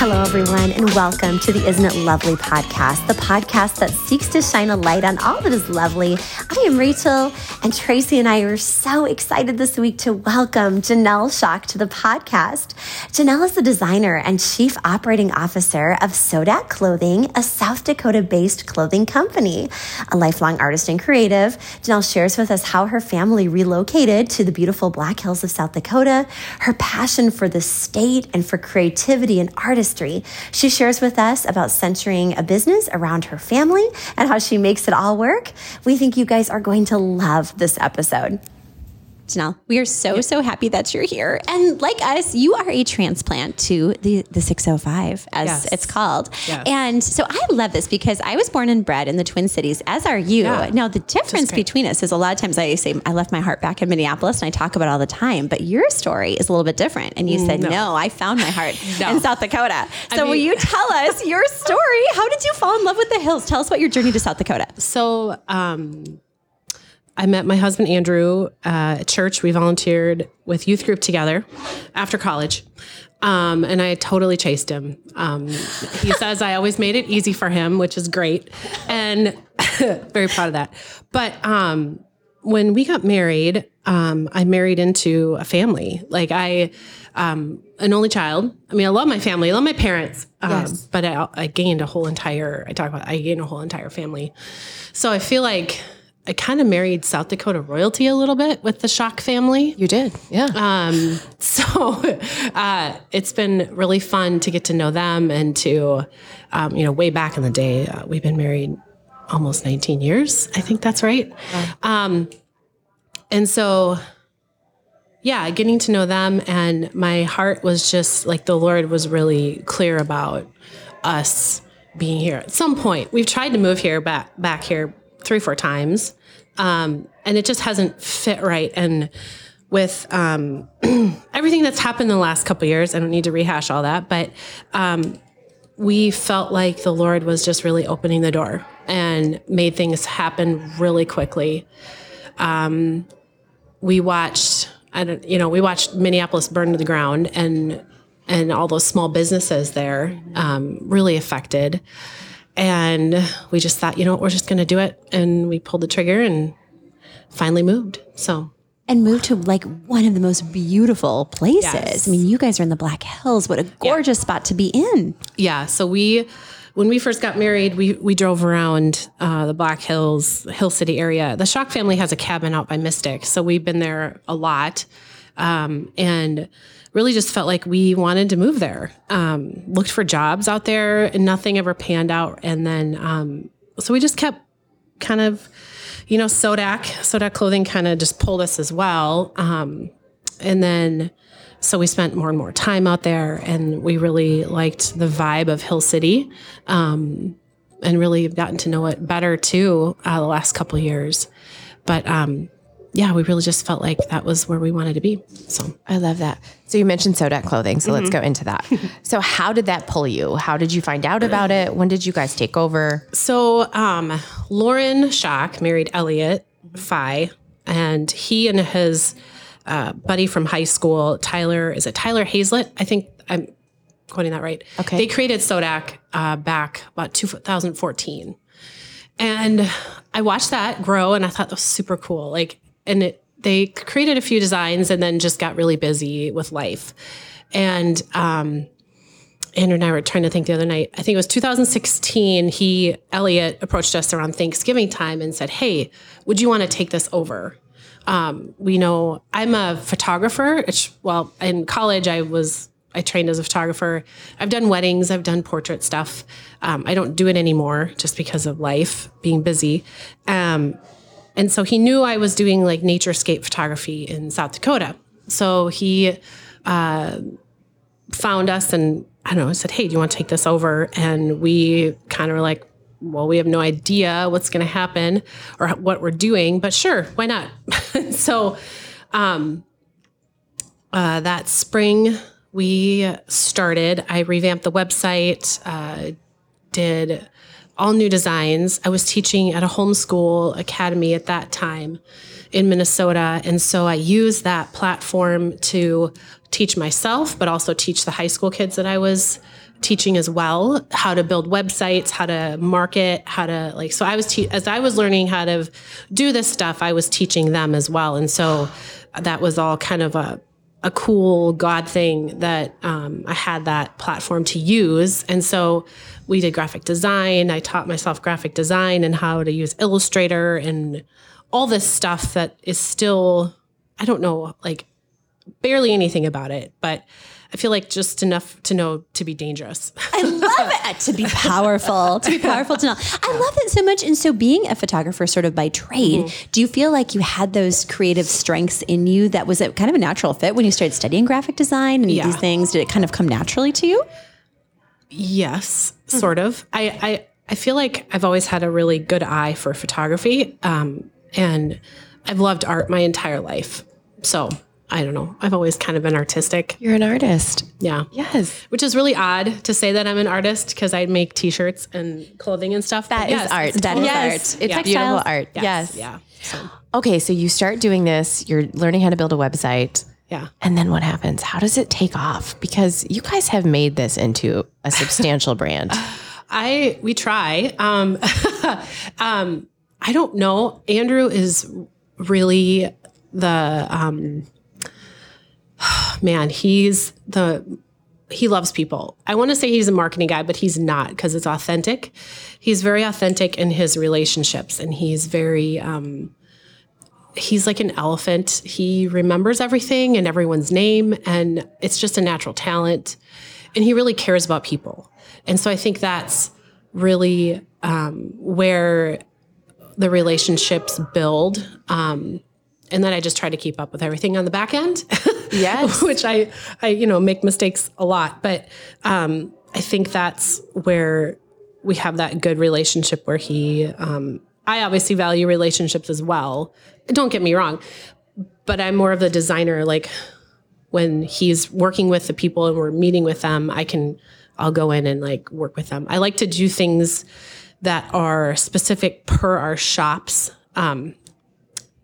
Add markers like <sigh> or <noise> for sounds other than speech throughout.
Hello, everyone, and welcome to the Isn't It Lovely podcast, the podcast that seeks to shine a light on all that is lovely. I am Rachel, and Tracy and I are so excited this week to welcome Janelle Schock to the podcast. Janelle is the designer and chief operating officer of Sodak Clothing, a South Dakota based clothing company. A lifelong artist and creative, Janelle shares with us how her family relocated to the beautiful Black Hills of South Dakota, her passion for the state and for creativity and artistry she shares with us about centering a business around her family and how she makes it all work. We think you guys are going to love this episode. Janelle, we are so, yep. so happy that you're here. And like us, you are a transplant to the, the 605, as yes. it's called. Yes. And so I love this because I was born and bred in the Twin Cities, as are you. Yeah. Now, the difference between us is a lot of times I say, I left my heart back in Minneapolis and I talk about all the time, but your story is a little bit different. And you said, no, no I found my heart <laughs> no. in South Dakota. So I mean, will you tell us your story? How did you fall in love with the hills? Tell us about your journey to South Dakota. So, um, I met my husband Andrew uh, at church. We volunteered with youth group together after college. Um, and I totally chased him. Um, he <laughs> says I always made it easy for him, which is great, and <laughs> very proud of that. But um, when we got married, um, I married into a family. Like I, um, an only child. I mean, I love my family, I love my parents, um, yes. but I, I gained a whole entire. I talk about I gained a whole entire family. So I feel like I kind of married South Dakota royalty a little bit with the Schock family. You did, yeah. Um, <laughs> so uh, it's been really fun to get to know them and to, um, you know, way back in the day, uh, we've been married almost 19 years. I think that's right. Um, and so, yeah, getting to know them, and my heart was just like the Lord was really clear about us being here at some point. We've tried to move here back back here three, four times. Um, and it just hasn't fit right. And with um, <clears throat> everything that's happened in the last couple years, I don't need to rehash all that, but um, we felt like the Lord was just really opening the door and made things happen really quickly. Um, we watched, I don't, you know, we watched Minneapolis burn to the ground, and and all those small businesses there um, really affected. And we just thought, you know what, we're just going to do it. And we pulled the trigger and finally moved. So. And moved to like one of the most beautiful places. Yes. I mean, you guys are in the Black Hills. What a gorgeous yeah. spot to be in. Yeah. So we, when we first got married, we we drove around uh, the Black Hills, Hill City area. The Schock family has a cabin out by Mystic, so we've been there a lot, um, and really just felt like we wanted to move there. Um, looked for jobs out there, and nothing ever panned out. And then, um, so we just kept kind of, you know, Sodak, Sodak clothing kind of just pulled us as well. Um, and then, so we spent more and more time out there, and we really liked the vibe of Hill City, um, and really gotten to know it better too uh, the last couple years. But um, yeah, we really just felt like that was where we wanted to be. So I love that. So you mentioned Sodak clothing. So mm-hmm. let's go into that. <laughs> so how did that pull you? How did you find out about it? When did you guys take over? So um, Lauren Schock married Elliot Phi, and he and his uh, buddy from high school, Tyler, is it Tyler Hazlett? I think I'm quoting that right. Okay. They created Sodak uh, back about 2014. And I watched that grow and I thought that was super cool. Like and it, they created a few designs and then just got really busy with life. And um, Andrew and I were trying to think the other night. I think it was 2016. He Elliot approached us around Thanksgiving time and said, "Hey, would you want to take this over?" Um, we know I'm a photographer. It's, well, in college I was I trained as a photographer. I've done weddings. I've done portrait stuff. Um, I don't do it anymore just because of life being busy. Um, and so he knew I was doing like nature naturescape photography in South Dakota. So he uh, found us and I don't know, said, Hey, do you want to take this over? And we kind of were like, well, we have no idea what's going to happen or what we're doing, but sure, why not? <laughs> so um, uh, that spring, we started. I revamped the website, uh, did all new designs. I was teaching at a homeschool academy at that time in Minnesota. And so I used that platform to teach myself, but also teach the high school kids that I was teaching as well how to build websites, how to market, how to like. So I was te- as I was learning how to do this stuff, I was teaching them as well, and so that was all kind of a a cool God thing that um, I had that platform to use. And so we did graphic design. I taught myself graphic design and how to use Illustrator and all this stuff that is still, I don't know, like barely anything about it, but I feel like just enough to know to be dangerous. I <laughs> to be powerful, to be powerful to know. I love it so much. And so, being a photographer, sort of by trade, mm-hmm. do you feel like you had those creative strengths in you? That was it kind of a natural fit when you started studying graphic design and yeah. these things? Did it kind of come naturally to you? Yes, mm-hmm. sort of. I, I I feel like I've always had a really good eye for photography, um, and I've loved art my entire life. So I don't know. I've always kind of been artistic. You're an artist. Yeah. Yes. Which is really odd to say that I'm an artist because I make t-shirts and clothing and stuff. That is yes, art. That is yes. art. It's yeah. beautiful art. Yes. yes. Yeah. So. Okay. So you start doing this, you're learning how to build a website. Yeah. And then what happens? How does it take off? Because you guys have made this into a substantial brand. <laughs> I, we try. Um, <laughs> um, I don't know. Andrew is really the, um, man, he's the he loves people. I want to say he's a marketing guy, but he's not because it's authentic. He's very authentic in his relationships, and he's very um, he's like an elephant. He remembers everything and everyone's name, and it's just a natural talent. And he really cares about people, and so I think that's really um, where the relationships build. Um, and then I just try to keep up with everything on the back end. <laughs> Yes. which I, I, you know, make mistakes a lot. But um, I think that's where we have that good relationship where he, um, I obviously value relationships as well. Don't get me wrong, but I'm more of the designer. Like when he's working with the people and we're meeting with them, I can, I'll go in and like work with them. I like to do things that are specific per our shops. Um,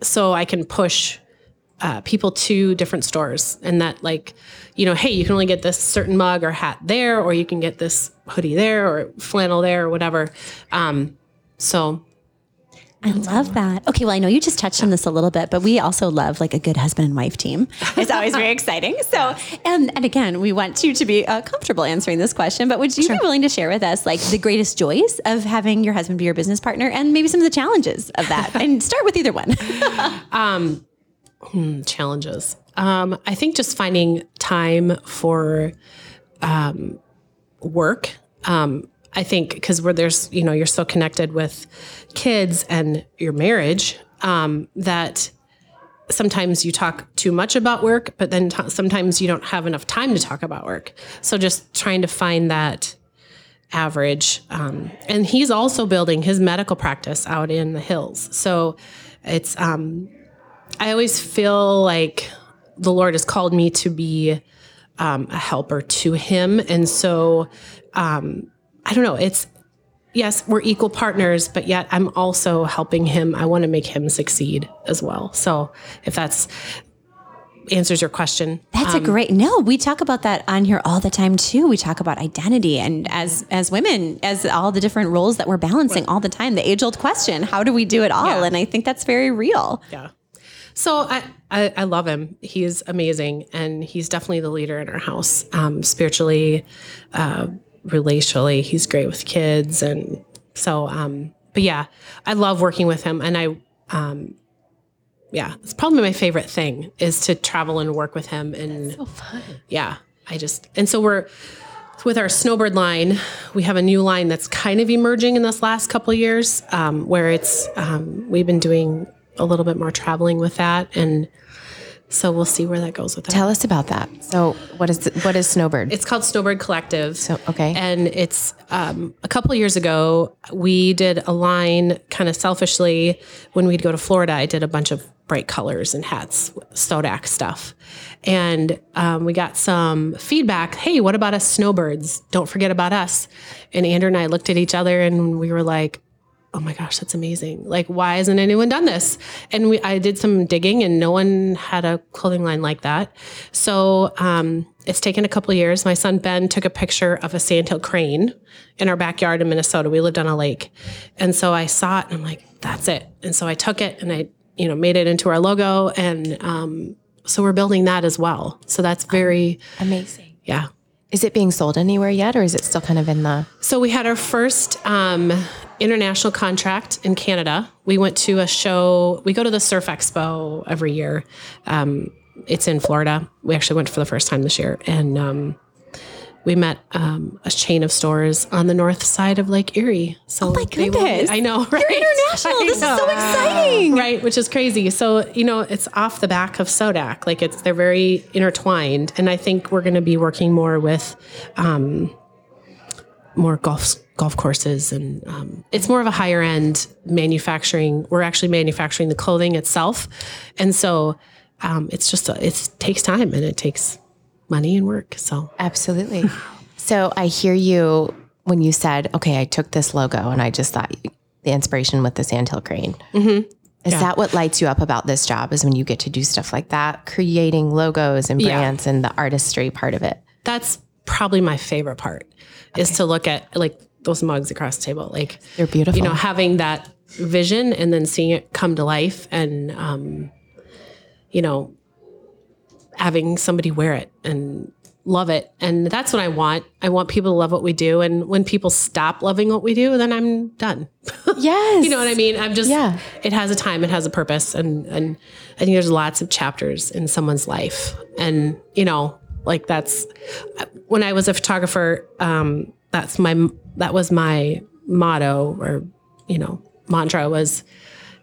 so I can push uh, people to different stores and that like you know hey you can only get this certain mug or hat there or you can get this hoodie there or flannel there or whatever. Um, so I love that. Okay, well, I know you just touched on this a little bit, but we also love like a good husband and wife team. It's always very <laughs> exciting. So, and and again, we want you to be uh, comfortable answering this question, but would you sure. be willing to share with us like the greatest joys of having your husband be your business partner, and maybe some of the challenges of that? and <laughs> start with either one. <laughs> um, Hmm, challenges. Um, I think just finding time for um, work. Um, I think because where there's, you know, you're so connected with kids and your marriage um, that sometimes you talk too much about work, but then t- sometimes you don't have enough time to talk about work. So just trying to find that average. Um, and he's also building his medical practice out in the hills. So it's um, I always feel like the Lord has called me to be um, a helper to Him, and so um, I don't know. It's yes, we're equal partners, but yet I'm also helping Him. I want to make Him succeed as well. So if that's answers your question. That's um, a great no. We talk about that on here all the time too. We talk about identity and as as women, as all the different roles that we're balancing right. all the time. The age old question: How do we do it all? Yeah. And I think that's very real. Yeah. So I, I, I, love him. He's amazing, and he's definitely the leader in our house, um, spiritually, uh, relationally. He's great with kids, and so. Um, but yeah, I love working with him, and I, um, yeah, it's probably my favorite thing is to travel and work with him. And so fun. Yeah, I just and so we're with our snowbird line, we have a new line that's kind of emerging in this last couple of years, um, where it's um, we've been doing a little bit more traveling with that and so we'll see where that goes with that. Tell us about that. So, what is what is Snowbird? It's called Snowbird Collective. So, okay, and it's um, a couple years ago we did a line kind of selfishly when we'd go to Florida. I did a bunch of bright colors and hats, Sodak stuff, and um, we got some feedback. Hey, what about us snowbirds? Don't forget about us. And Andrew and I looked at each other and we were like, oh my gosh, that's amazing. Like, why hasn't anyone done this? And we, I did some digging and no one had a clothing line like that. So, um, it's taken a couple of years. My son Ben took a picture of a sandhill crane in our backyard in Minnesota. We lived on a lake. And so I saw it and I'm like, that's it. And so I took it and I, you know, made it into our logo. And, um, so we're building that as well. So that's very Amazing. yeah. Is it being sold anywhere yet, or is it still kind of in the? So we had our first um, international contract in Canada. We went to a show. We go to the Surf Expo every year. Um, it's in Florida. We actually went for the first time this year, and um, we met um, a chain of stores on the north side of Lake Erie. So oh my goodness! I know, <laughs> right? You're international. I this know. is so exciting, right? Which is crazy. So you know, it's off the back of Sodak. Like it's they're very intertwined, and I think we're going to be working more with um, more golf golf courses, and um, it's more of a higher end manufacturing. We're actually manufacturing the clothing itself, and so um, it's just it takes time and it takes money and work. So Absolutely. so I hear you when you said, okay, I took this logo and I just thought the inspiration with the sandhill crane. Mm-hmm. Is that what lights you up about this job? Is when you get to do stuff like that, creating logos and Yeah. brands and the artistry part of it. that's probably my favorite part is to look at like those mugs across the table. Like They're beautiful. you know having that vision and then seeing it come to life and um you know having somebody wear it and love it. And that's what i want. I want people to love what we do. And when people stop loving what we do then i'm done. <laughs> Yes. you know what i mean? I'm just Yeah. it has a time. It has a purpose. And and i think there's lots of chapters in someone's life. And you know like that's when i was a photographer um that's my that was my motto or you know mantra was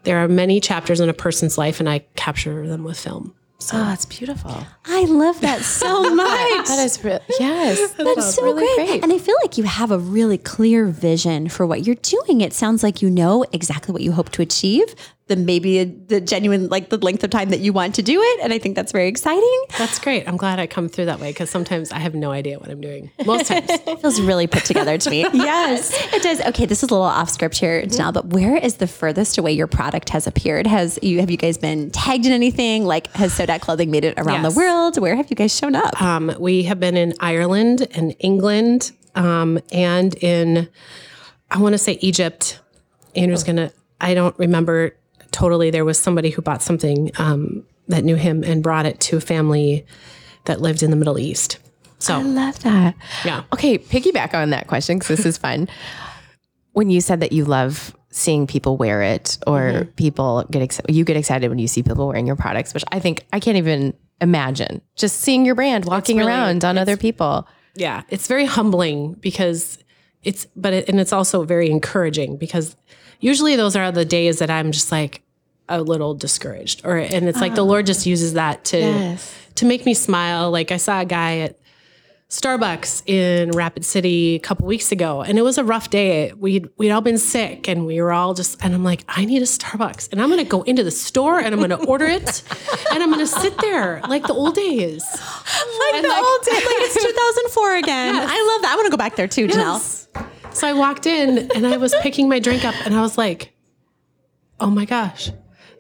there are many chapters in a person's life and i capture them with film Oh, that's beautiful. I love that so <laughs> much. <laughs> That is real. Yes. That's so really great. great. And I feel like you have a really clear vision for what you're doing. It sounds like you know exactly what you hope to achieve, the maybe the genuine like the length of time that you want to do it. And I think that's very exciting. that's great i'm glad i come through that way because sometimes i have no idea what i'm doing most times <laughs> It feels really put together to me. <laughs> yes, it does. Okay, this is a little off script here, now, but where is the furthest away your product has appeared? Has you have you guys been tagged in anything? Like has Sodak clothing made it around Yes. the world? Where have you guys shown up? Um, we have been in Ireland and England um, and in, I want to say Egypt. Andrew's going to, I don't remember totally. There was somebody who bought something um, that knew him and brought it to a family that lived in the Middle East. So, I love that. yeah. Okay, piggyback on that question because this is fun. <laughs> when you said that you love seeing people wear it or people get excited, you get excited when you see people wearing your products, which I think I can't even imagine. Just seeing your brand walking really- around on other people. yeah it's very humbling because it's but it, and it's also very encouraging because usually those are the days that i'm just like a little discouraged or and it's like the lord just uses that to Yes. to make me smile like i saw a guy at starbucks in rapid city a couple weeks ago and it was a rough day we'd we'd all been sick and we were all just and i'm like i need a starbucks and i'm gonna go into the store and i'm gonna order it and i'm gonna sit there like the old days Like the old days, <laughs> like it's 2004 again. I love that. I want to go back there too, Janelle. So I walked in and I was picking my drink up and I was like, oh my gosh,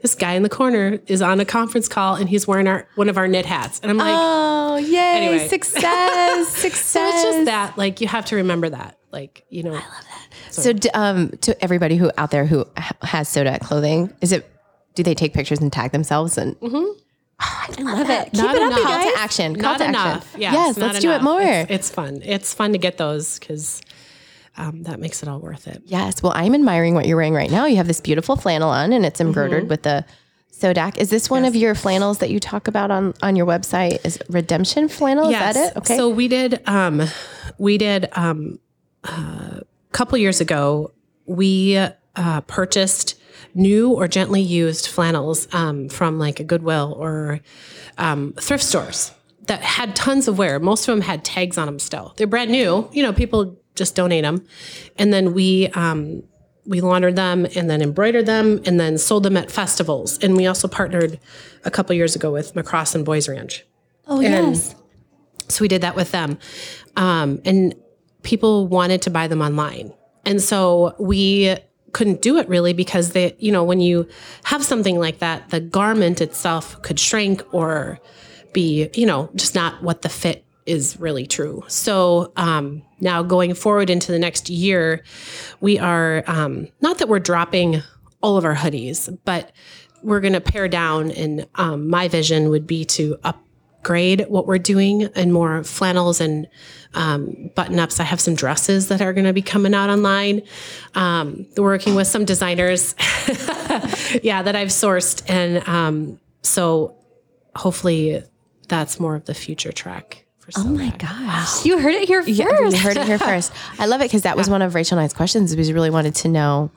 this guy in the corner is on a conference call and he's wearing our one of our knit hats. And I'm like, Oh, yay. Anyway. Success. <laughs> Success. so it's just that, like, you have to remember that. Like, you know, I love that. So, d- um, to everybody who out there who has Sodak clothing, is it? Do they take pictures and tag themselves? And I love it. Keep Not it up, enough. you call guys. to action. Call not to enough. action. Yes, yes. Let's do it more. It's, it's fun. It's fun to get those because um, that makes it all worth it. Yes. Well, I'm admiring what you're wearing right now. You have this beautiful flannel on and it's Mm-hmm. embroidered with the Sodak. Is this one of your flannels that you talk about on, on your website? Is it Redemption flannel? Is that it? Okay. So we did, um, we did um, a couple years ago. We uh, purchased new or gently used flannels um, from like a Goodwill or um, thrift stores that had tons of wear. Most of them had tags on them still. They're brand new. You know, people just donate them, and then we. Um, we laundered them and then embroidered them and then sold them at festivals. And we also partnered a couple years ago with McCrossan Boys Ranch. Oh, And- yes. So we did that with them. Um, and people wanted to buy them online. And so we couldn't do it really because they, you know, when you have something like that, the garment itself could shrink or be, you know, just not what the fit is really true. So um, now going forward into the next year, we are um, not that we're dropping all of our hoodies, but we're going to pare down. And um, my vision would be to upgrade what we're doing and more flannels and um, button ups. I have some dresses that are going to be coming out online. Um, working with some designers, <laughs> yeah, that I've sourced, and um, so hopefully that's more of the future track. For oh my gosh, you heard it here first. Yeah, you heard it here <laughs> first. I love it because that was one of Rachel and I's questions. We really wanted to know,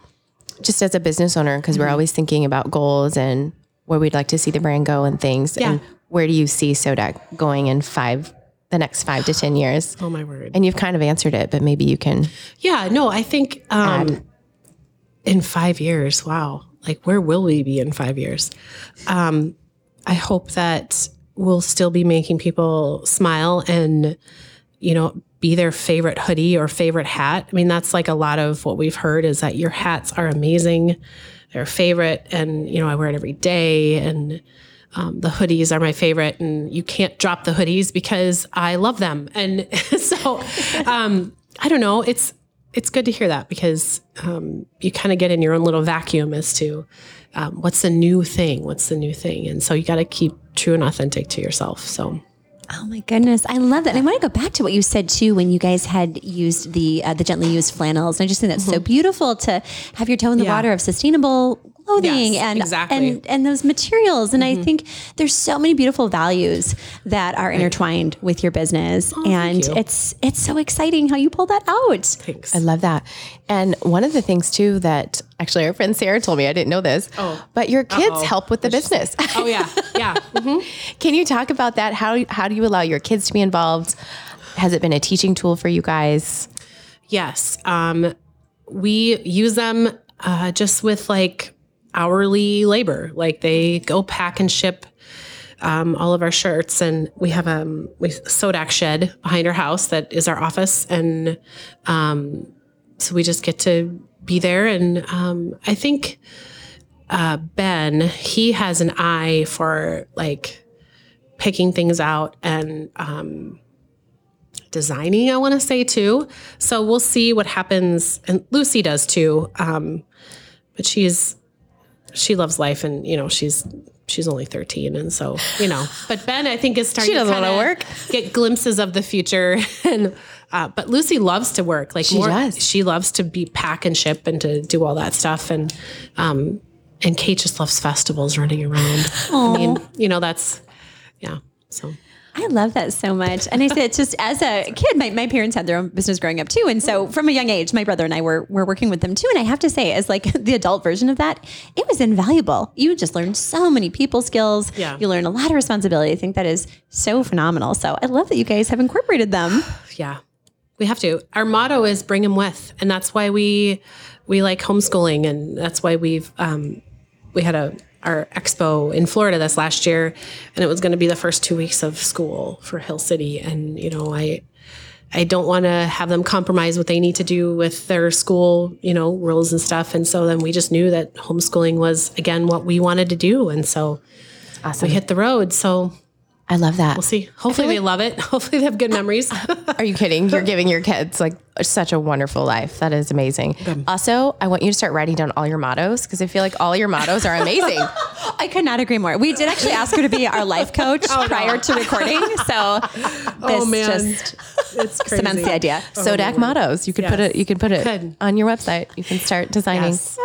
just as a business owner, because mm-hmm. we're always thinking about goals and where we'd like to see the brand go and things. Yeah. And where do you see Sodak going in five the next five to 10 years. Oh my word. And you've kind of answered it, but maybe you can. Yeah, no, I think um, in five years, wow, like where will we be in five years? Um, I hope that we'll still be making people smile and, you know, be their favorite hoodie or favorite hat. I mean, that's like a lot of what we've heard is that your hats are amazing. They're favorite. And, you know, I wear it every day. And, um, the hoodies are my favorite, and you can't drop the hoodies because I love them. And <laughs> so, um, I don't know. It's it's good to hear that because um, you kind of get in your own little vacuum as to um, what's the new thing, what's the new thing, and so you got to keep true and authentic to yourself. So. Oh my goodness, I love that. And I want to go back to what you said too when you guys had used the uh, the gently used flannels. And I just think that's mm-hmm. so beautiful to have your toe in the yeah. water of sustainable clothing yes, and exactly. and and those materials. And mm-hmm. I think there's so many beautiful values that are intertwined with your business, oh, and it's it's so exciting how you pull that out. Thanks. I love that. And one of the things too that actually our friend Sarah told me I didn't know this. Oh, but your kids Uh-oh. help with the business. <laughs> Oh yeah, yeah. Mm-hmm. <laughs> Can you talk about that? How how do you allow your kids to be involved? Has it been a teaching tool for you guys? Yes. Um, we use them uh, just with like hourly labor. Like they go pack and ship um, all of our shirts, and we have um, we Sodak shed behind our house that is our office, and um, so we just get to be there. And um, I think uh, Ben he has an eye for like picking things out and um, designing. I want to say too. So we'll see what happens, and Lucy does too. Um, but she's she loves life and you know she's she's only 13 and so you know but ben i think is starting she doesn't to work get glimpses of the future <laughs> and uh, but lucy loves to work like she more, does. she loves to be pack and ship and to do all that stuff and um and kate just loves festivals running around Aww. i mean you know that's yeah so I love that so much. And I said, it's just as a kid, my, my parents had their own business growing up too. And so from a young age, my brother and I were, were working with them too. And I have to say, as like <laughs> the adult version of that, it was invaluable. You just learned so many people skills. Yeah. You learn a lot of responsibility. I think that is so phenomenal. So I love that you guys have incorporated them. <sighs> Yeah. We have to. Our motto is bring them with. And that's why we, we like homeschooling. And that's why we've, um, we had a our expo in Florida this last year, and it was going to be the first two weeks of school for Hill City. And you know, I I don't want to have them compromise what they need to do with their school, you know, rules and stuff. And so then we just knew that homeschooling was again what we wanted to do, and so awesome. we hit the road. So I love that. We'll see. Hopefully they love it. <laughs> Hopefully they have good memories. <laughs> Are you kidding? You're giving your kids like such a wonderful life. That is amazing. Also, I want you to start writing down all your mottos because I feel like all your mottos are amazing. <laughs> I could not agree more. We did actually ask her to be our life coach <laughs> oh, prior no. to recording. So <laughs> this oh, just it's crazy. cements the idea. Oh, Sodak mottos. You could yes. put it you can put it Good. on your website. You can start designing. Yes.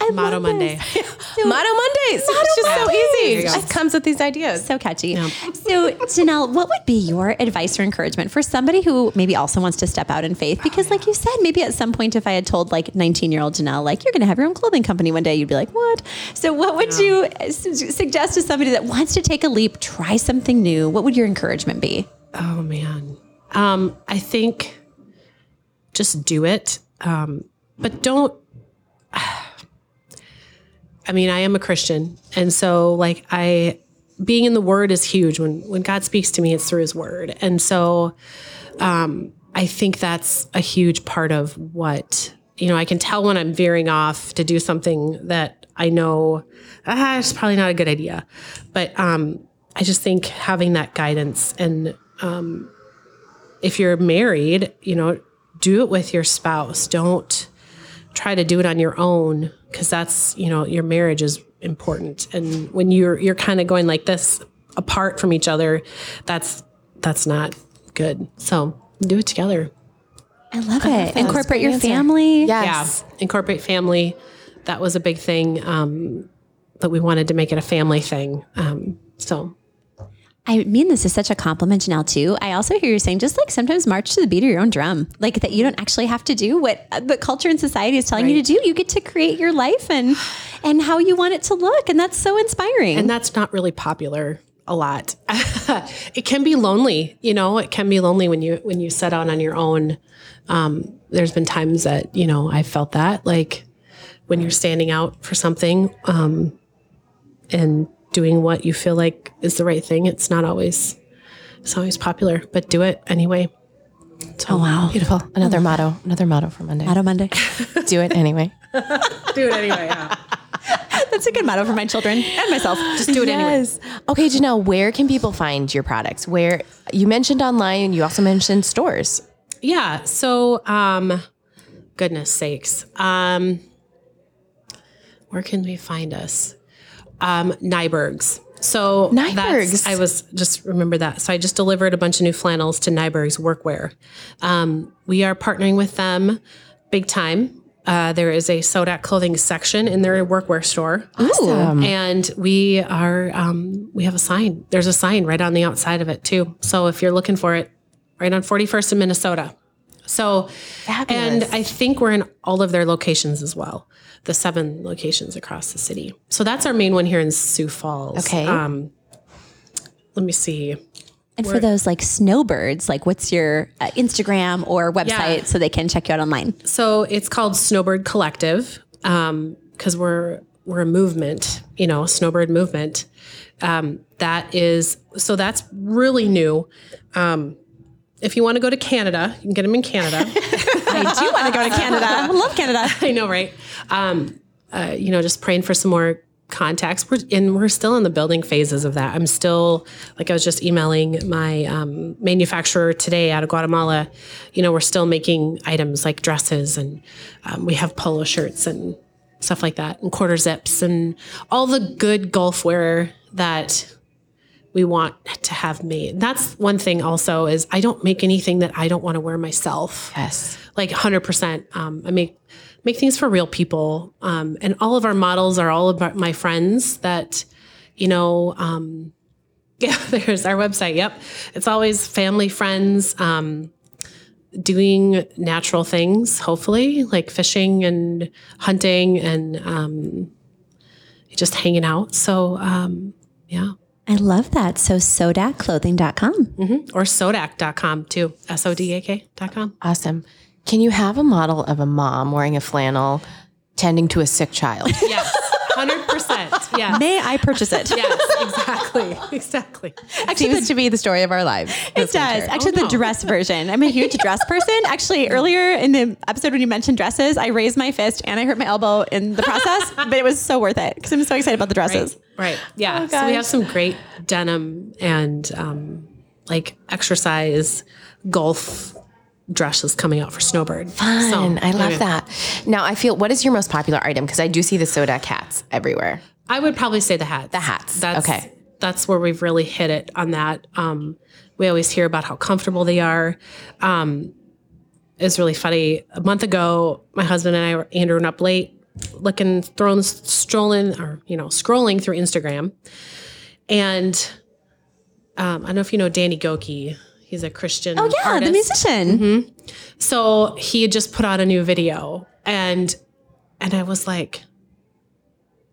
I Motto Monday. Motto Mondays. Motto it's just Mondays. so easy. It just comes with these ideas. So catchy. Yeah. So Janelle, what would be your advice or encouragement for somebody who maybe also wants to step out in faith? Because like you said, maybe at some point if I had told like 19 year old Janelle, like you're going to have your own clothing company one day, you'd be like, what? So what would yeah. you suggest to somebody that wants to take a leap, try something new? What would your encouragement be? Oh man. Um, I think just do it. Um, but don't, <sighs> I mean, I am a Christian. And so like I, being in the word is huge. When, when God speaks to me, it's through his word. And so, um, I think that's a huge part of what you know, I can tell when I'm veering off to do something that I know ah, it's probably not a good idea. But um, I just think having that guidance and um, if you're married, you know, do it with your spouse. Don't try to do it on your own because that's, you know, your marriage is important. And when you're you're kind of going like this apart from each other, that's that's not good. So do it together. I love it. Incorporate your family. Yes. Yeah, incorporate family. That was a big thing. Um, that we wanted to make it a family thing. Um, so I mean this is such a compliment, Janelle, too. I also hear you saying just like sometimes march to the beat of your own drum, like that you don't actually have to do what the culture and society is telling you to do. You get to create your life and and how you want it to look, and that's so inspiring. and that's not really popular a lot. <laughs> it can be lonely, you know. It can be lonely when you when you set out on your own. Um, there's been times that you know I felt that like when you're standing out for something um, and doing what you feel like is the right thing. It's not always it's always popular, but do it anyway. So, oh wow, Beautiful. Another motto. Another motto for Monday. Motto Monday. Do it anyway. <laughs> do it anyway. Yeah. That's a good motto for my children and myself. Just do it anyway. Okay, Janelle, where can people find your products? Where you mentioned online, you also mentioned stores. Yeah. So, um, goodness sakes. Um, where can we find us? Um, Nyberg's. So Nyberg's. I was just remember that. So I just delivered a bunch of new flannels to Nyberg's Workwear. Um, we are partnering with them big time. Uh, there is a Sodak clothing section in their workwear store. Awesome. And we are, um, we have a sign. There's a sign right on the outside of it too. So if you're looking for it, right on 41st in Minnesota. So, and I think we're in all of their locations as well, the seven locations across the city. So that's our main one here in Sioux Falls. Okay. Um, let me see. And for those like snowbirds, like what's your uh, Instagram or website Yeah. so they can check you out online? So it's called Snowbird Collective because we're we're a movement, you know, Snowbird movement. Um, that is so that's really new. Um, if you want to go to Canada, you can get them in Canada. <laughs> I do want to go to Canada. I <laughs> love Canada. I know, right? Um, uh, you know, just praying for some more contacts. We're and we're still in the building phases of that. I'm still like I was just emailing my um, manufacturer today out of Guatemala. You know, we're still making items like dresses, and um, we have polo shirts and stuff like that, and quarter zips, and all the good golf wear that we want to have made. That's one thing. Also, is I don't make anything that I don't want to wear myself Yes. like 100% um, i make make things for real people. Um, and all of our models are all about my friends that you know um, <laughs> yeah there's our website. Yep. It's always family friends um, doing natural things hopefully like fishing and hunting and um, just hanging out. So um, yeah. I love that. So sodakclothing.com. or sodak.com too. S-o-d-a-k.com Awesome. Can you have a model of a mom wearing a flannel tending to a sick child? <laughs> yes 100% yeah May I purchase it? yes exactly exactly Actually, Seems to be the story of our lives. It does. Actually, Oh, the no. dress version. I'm a huge dress person. Actually, earlier in the episode when you mentioned dresses, I raised my fist and I hurt my elbow in the process, <laughs> but it was so worth it because I'm so excited about the dresses. Right. Yeah. Oh, so we have some great denim and um, like exercise golf dresses coming out for Snowbird. Fun. I love that. Now, I feel, what is your most popular item? Because I do see the Sodak hats everywhere. I would probably say the hats. The hats. That's, Okay. That's where we've really hit it on that. Um, we always hear about how comfortable they are. Um, it's really funny. A month ago, my husband and I were Andrew up late, looking, throwing, strolling, or you know, scrolling through Instagram, and um, I don't know if you know Danny Gokey. He's a Christian. Oh, yeah, artist. the musician. Mm-hmm. So he had just put out a new video and and I was like,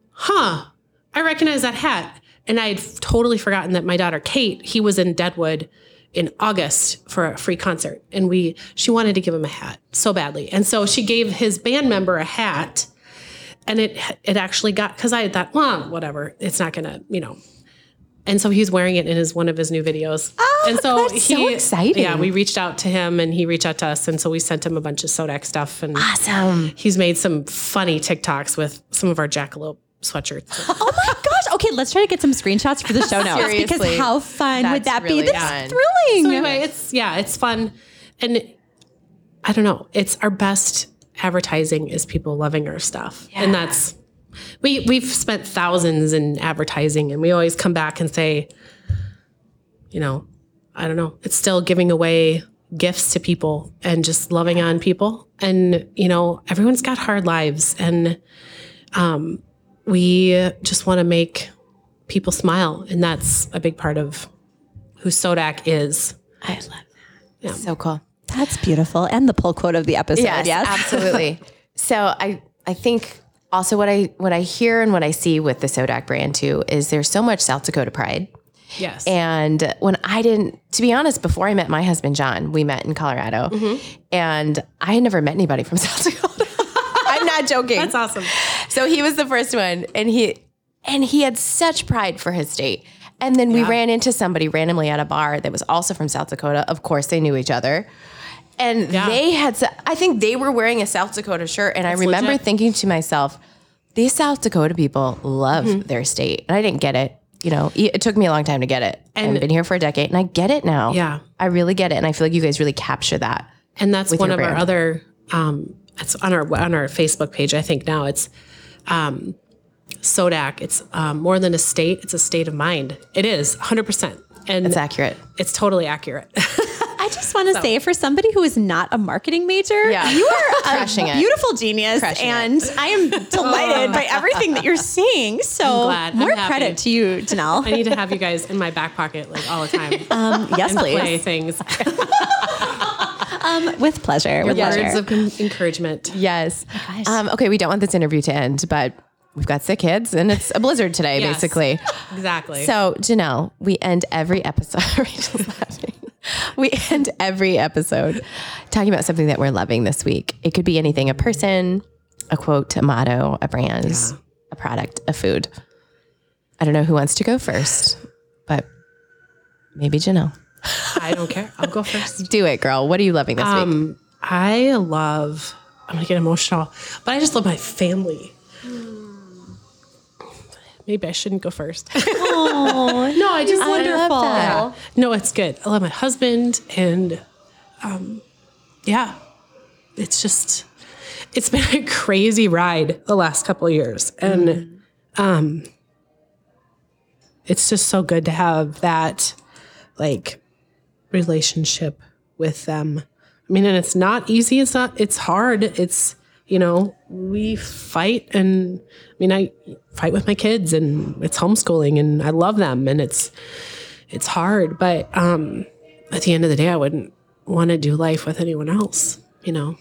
huh, I recognize that hat. And I had totally forgotten that my daughter Kate, he was in Deadwood in August for a free concert. And we she wanted to give him a hat so badly. And so she gave his band member a hat. And it it actually got because I had thought, well, whatever, it's not gonna, you know. And so he's wearing it in his one of his new videos. Oh, and so that's so exciting. Yeah, we reached out to him and he reached out to us, and so we sent him a bunch of Sodak stuff. And Awesome. he's made some funny TikToks with some of our jackalope sweatshirts. <laughs> Oh my gosh. Okay, let's try to get some screenshots for the show notes because how fun would that really be? That's fun. thrilling. so anyway, it's yeah, it's fun, and I don't know. It's our best advertising is people loving our stuff, and that's we we've spent thousands in advertising, and we always come back and say, you know, I don't know. It's still giving away gifts to people and just loving on people, and you know, everyone's got hard lives, and um, we just want to make people smile, and that's a big part of who Sodak is. I love that. So cool. That's beautiful. And the pull quote of the episode. Yes. absolutely. <laughs> so I I think also what I what I hear and what I see with the Sodak brand too is there's so much South Dakota pride. Yes. And when I didn't, to be honest, before I met my husband John, we met in Colorado, mm-hmm. and I had never met anybody from <laughs> South Dakota. I'm not joking. That's awesome. So he was the first one, and he and he had such pride for his state. And then we ran into somebody randomly at a bar that was also from South Dakota. Of course, they knew each other. And Yeah. they had, I think they were wearing a South Dakota shirt. And I remember legit. thinking to myself, these South Dakota people love Mm-hmm. their state. And I didn't get it. You know, it took me a long time to get it. And I've been here for a decade and I get it now. Yeah. I really get it. And I feel like you guys really capture that. and that's one of our other um it's on our on our facebook page i think now it's um sodak it's um, more than a state it's a state of mind it is 100% and It's accurate. it's totally accurate <laughs> just want to say for somebody who is not a marketing major, Yeah. you are <laughs> a Crushing it. beautiful genius. Crushing it. and I am <laughs> delighted by everything that you're saying. <laughs> So more credit to you, Janelle. i need to have you guys in my back pocket like all the time Um, yes, and play please. things Um, with pleasure. With words pleasure. of en- encouragement Yes. gosh. Um, okay, we don't want this interview to end, but we've got sick kids and it's a blizzard today, Yes. basically. exactly So, Janelle, we end every episode. Rachel's laughing. We end every episode talking about something that we're loving this week. It could be anything a person, a quote, a motto, a brand, a product, a food. I don't know who wants to go first, but maybe Janelle. i don't care i'll go first <laughs> Do it, girl. What are you loving this week? um i love i'm gonna get emotional but i just love my family maybe i shouldn't go first <laughs> Oh, no i just wonderful. Yeah. No, it's good. I love my husband, and um, yeah, it's just it's been a crazy ride the last couple of years, and um, it's just so good to have that like relationship with them. I mean, and it's not easy. It's not. It's hard. It's you know we fight, and I mean I fight with my kids, and it's homeschooling, and I love them, and it's it's hard, but um, at the end of the day, I wouldn't want to do life with anyone else, you know.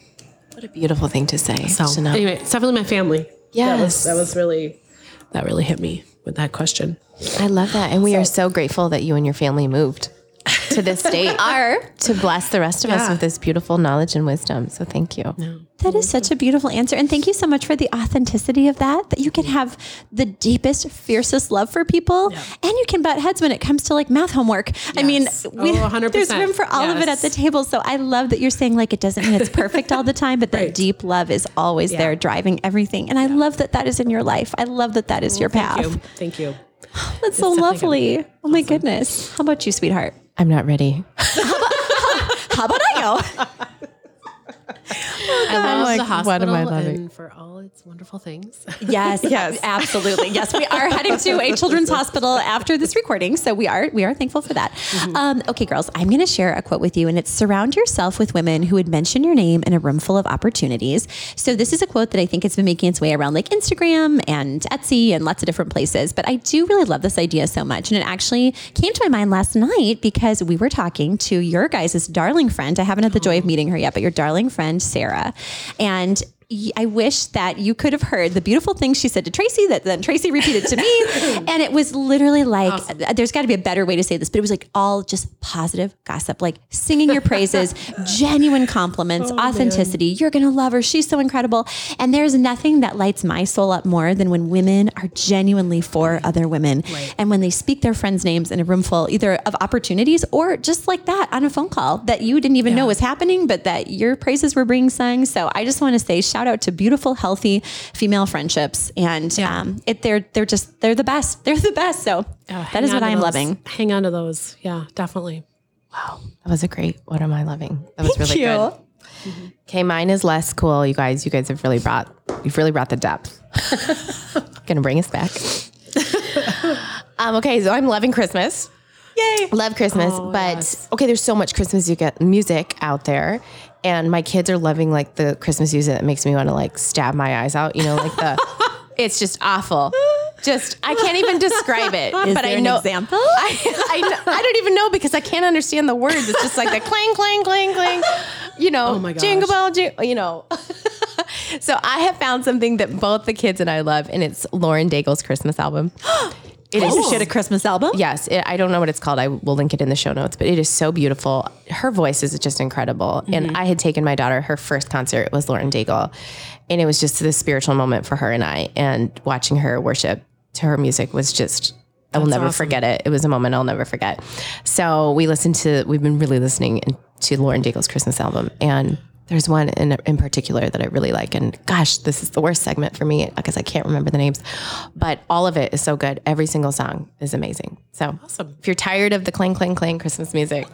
What a beautiful thing to say. So Janelle. anyway, it's definitely my family. that was, Yes. that was really that really hit me with that question. I love that. And we are so grateful that you and your family moved to this state are. to bless the rest of us with this beautiful knowledge and wisdom. So thank you. That is such a beautiful answer. And thank you so much for the authenticity of that, that you can have the deepest, fiercest love for people and you can butt heads when it comes to like math homework. I mean, we, Oh, 100%. there's room for all of it at the table. So I love that you're saying like it doesn't mean it's perfect all the time, but that Right. deep love is always there driving everything. And I love that that is in your life. I love that that is oh, your path. Thank you. Thank <sighs> you. That's so lovely. Oh my goodness. How about you, sweetheart? I'm not ready. How about I go? I love like, the what hospital am I loving? and for all its wonderful things. <laughs> Yes, yes, absolutely. Yes, we are heading to a children's <laughs> hospital after this recording, so we are we are thankful for that. Um, okay, girls, I'm going to share a quote with you, and it's surround yourself with women who would mention your name in a room full of opportunities. So this is a quote that I think has been making its way around like Instagram and Etsy and lots of different places. But I do really love this idea so much, and it actually came to my mind last night because we were talking to your guys' darling friend. I haven't had the joy of meeting her yet, but your darling friend Sarah, and I wish that you could have heard the beautiful things she said to Tracy that then Tracy repeated to me. <laughs> and it was literally like, uh, there's got to be a better way to say this, but it was like all just positive gossip, like singing your praises, <laughs> genuine compliments, authenticity. You're going to love her. She's so incredible. And there's nothing that lights my soul up more than when women are genuinely for other women. And when they speak their friends' names in a room full, either of opportunities or just like that on a phone call that you didn't even know was happening, but that your praises were being sung. So I just want to say shout out to beautiful, healthy female friendships. And um, it, they're, they're just, they're the best. <laughs> They're the best. So that Hang is on what I am loving. Hang on to those. Yeah, definitely. Wow. That was a great. What am I loving? That was really you. good. Okay, mine is less cool. You guys, you guys have really brought. You've really brought the depth. <laughs> Gonna bring us back. <laughs> um, okay, so I'm loving Christmas. Yay. Love Christmas, Oh, but okay, there's so much Christmas you get music out there, and my kids are loving like the Christmas music that makes me want to like stab my eyes out. You know, like the. <laughs> it's just awful. Just I can't even describe it. Is but there I an know example? <laughs> I, I, I don't even know because I can't understand the words. It's just like the clang, clang, clang, clang. You know, Oh my gosh. jingle bell, jing, you know. <laughs> so I have found something that both the kids and I love, and it's Lauren Daigle's Christmas album. <gasps> <gasps> It is Is it a Christmas album? Yes, it, I don't know what it's called. I will link it in the show notes, but it is so beautiful. Her voice is just incredible. And mm-hmm. I had taken my daughter, her first concert was Lauren Daigle. And it was just this spiritual moment for her and I. And watching her worship to her music was just, I will never awesome. forget it. It was a moment I'll never forget. So we listened to, we've been really listening to Lauren Daigle's Christmas album. And there's one in, in particular that I really like. And gosh, this is the worst segment for me because I can't remember the names. But all of it is so good. Every single song is amazing. So Awesome. if you're tired of the clang, clang, clang Christmas music,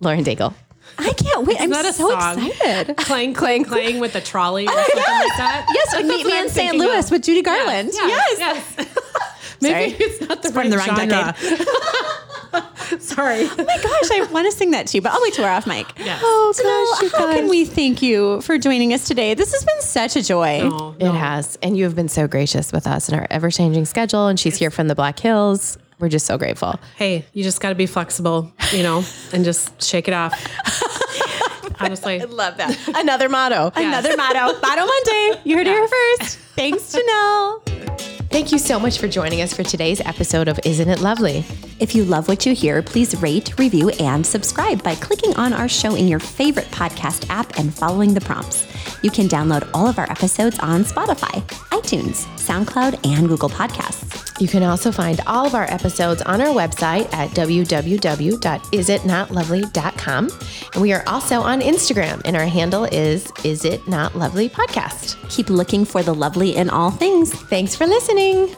Lauren Daigle. I can't wait. I'm Is that a so song? excited. <laughs> Clang, clang, clang with the trolley or something like that. Yes, That's meet me in St. Louis of. with Judy Garland. Yes. yes. <laughs> Maybe Sorry. it's not the from right the wrong genre. <laughs> <laughs> Sorry. Oh my gosh, I want to sing that to you, but I'll wait till we're off mic. Yes. Oh gosh, gosh, you how guys. can we thank you for joining us today? This has been such a joy. Oh, It has. And you have been so gracious with us in our ever changing schedule. And she's here from the Black Hills. We're just so grateful. Hey, you just got to be flexible, you know, and just shake it off. <laughs> Honestly. I love that. Another motto. Another motto, Motto Monday. You heard it here first. Thanks, Janelle. Thank you so much for joining us for today's episode of Isn't It Lovely? If you love what you hear, please rate, review, and subscribe by clicking on our show in your favorite podcast app and following the prompts. You can download all of our episodes on Spotify, iTunes, SoundCloud, and Google Podcasts. You can also find all of our episodes on our website at www.isitnotlovely.com. And we are also on Instagram, and our handle is Is It Not Lovely Podcast. Keep looking for the lovely in all things. Thanks for listening.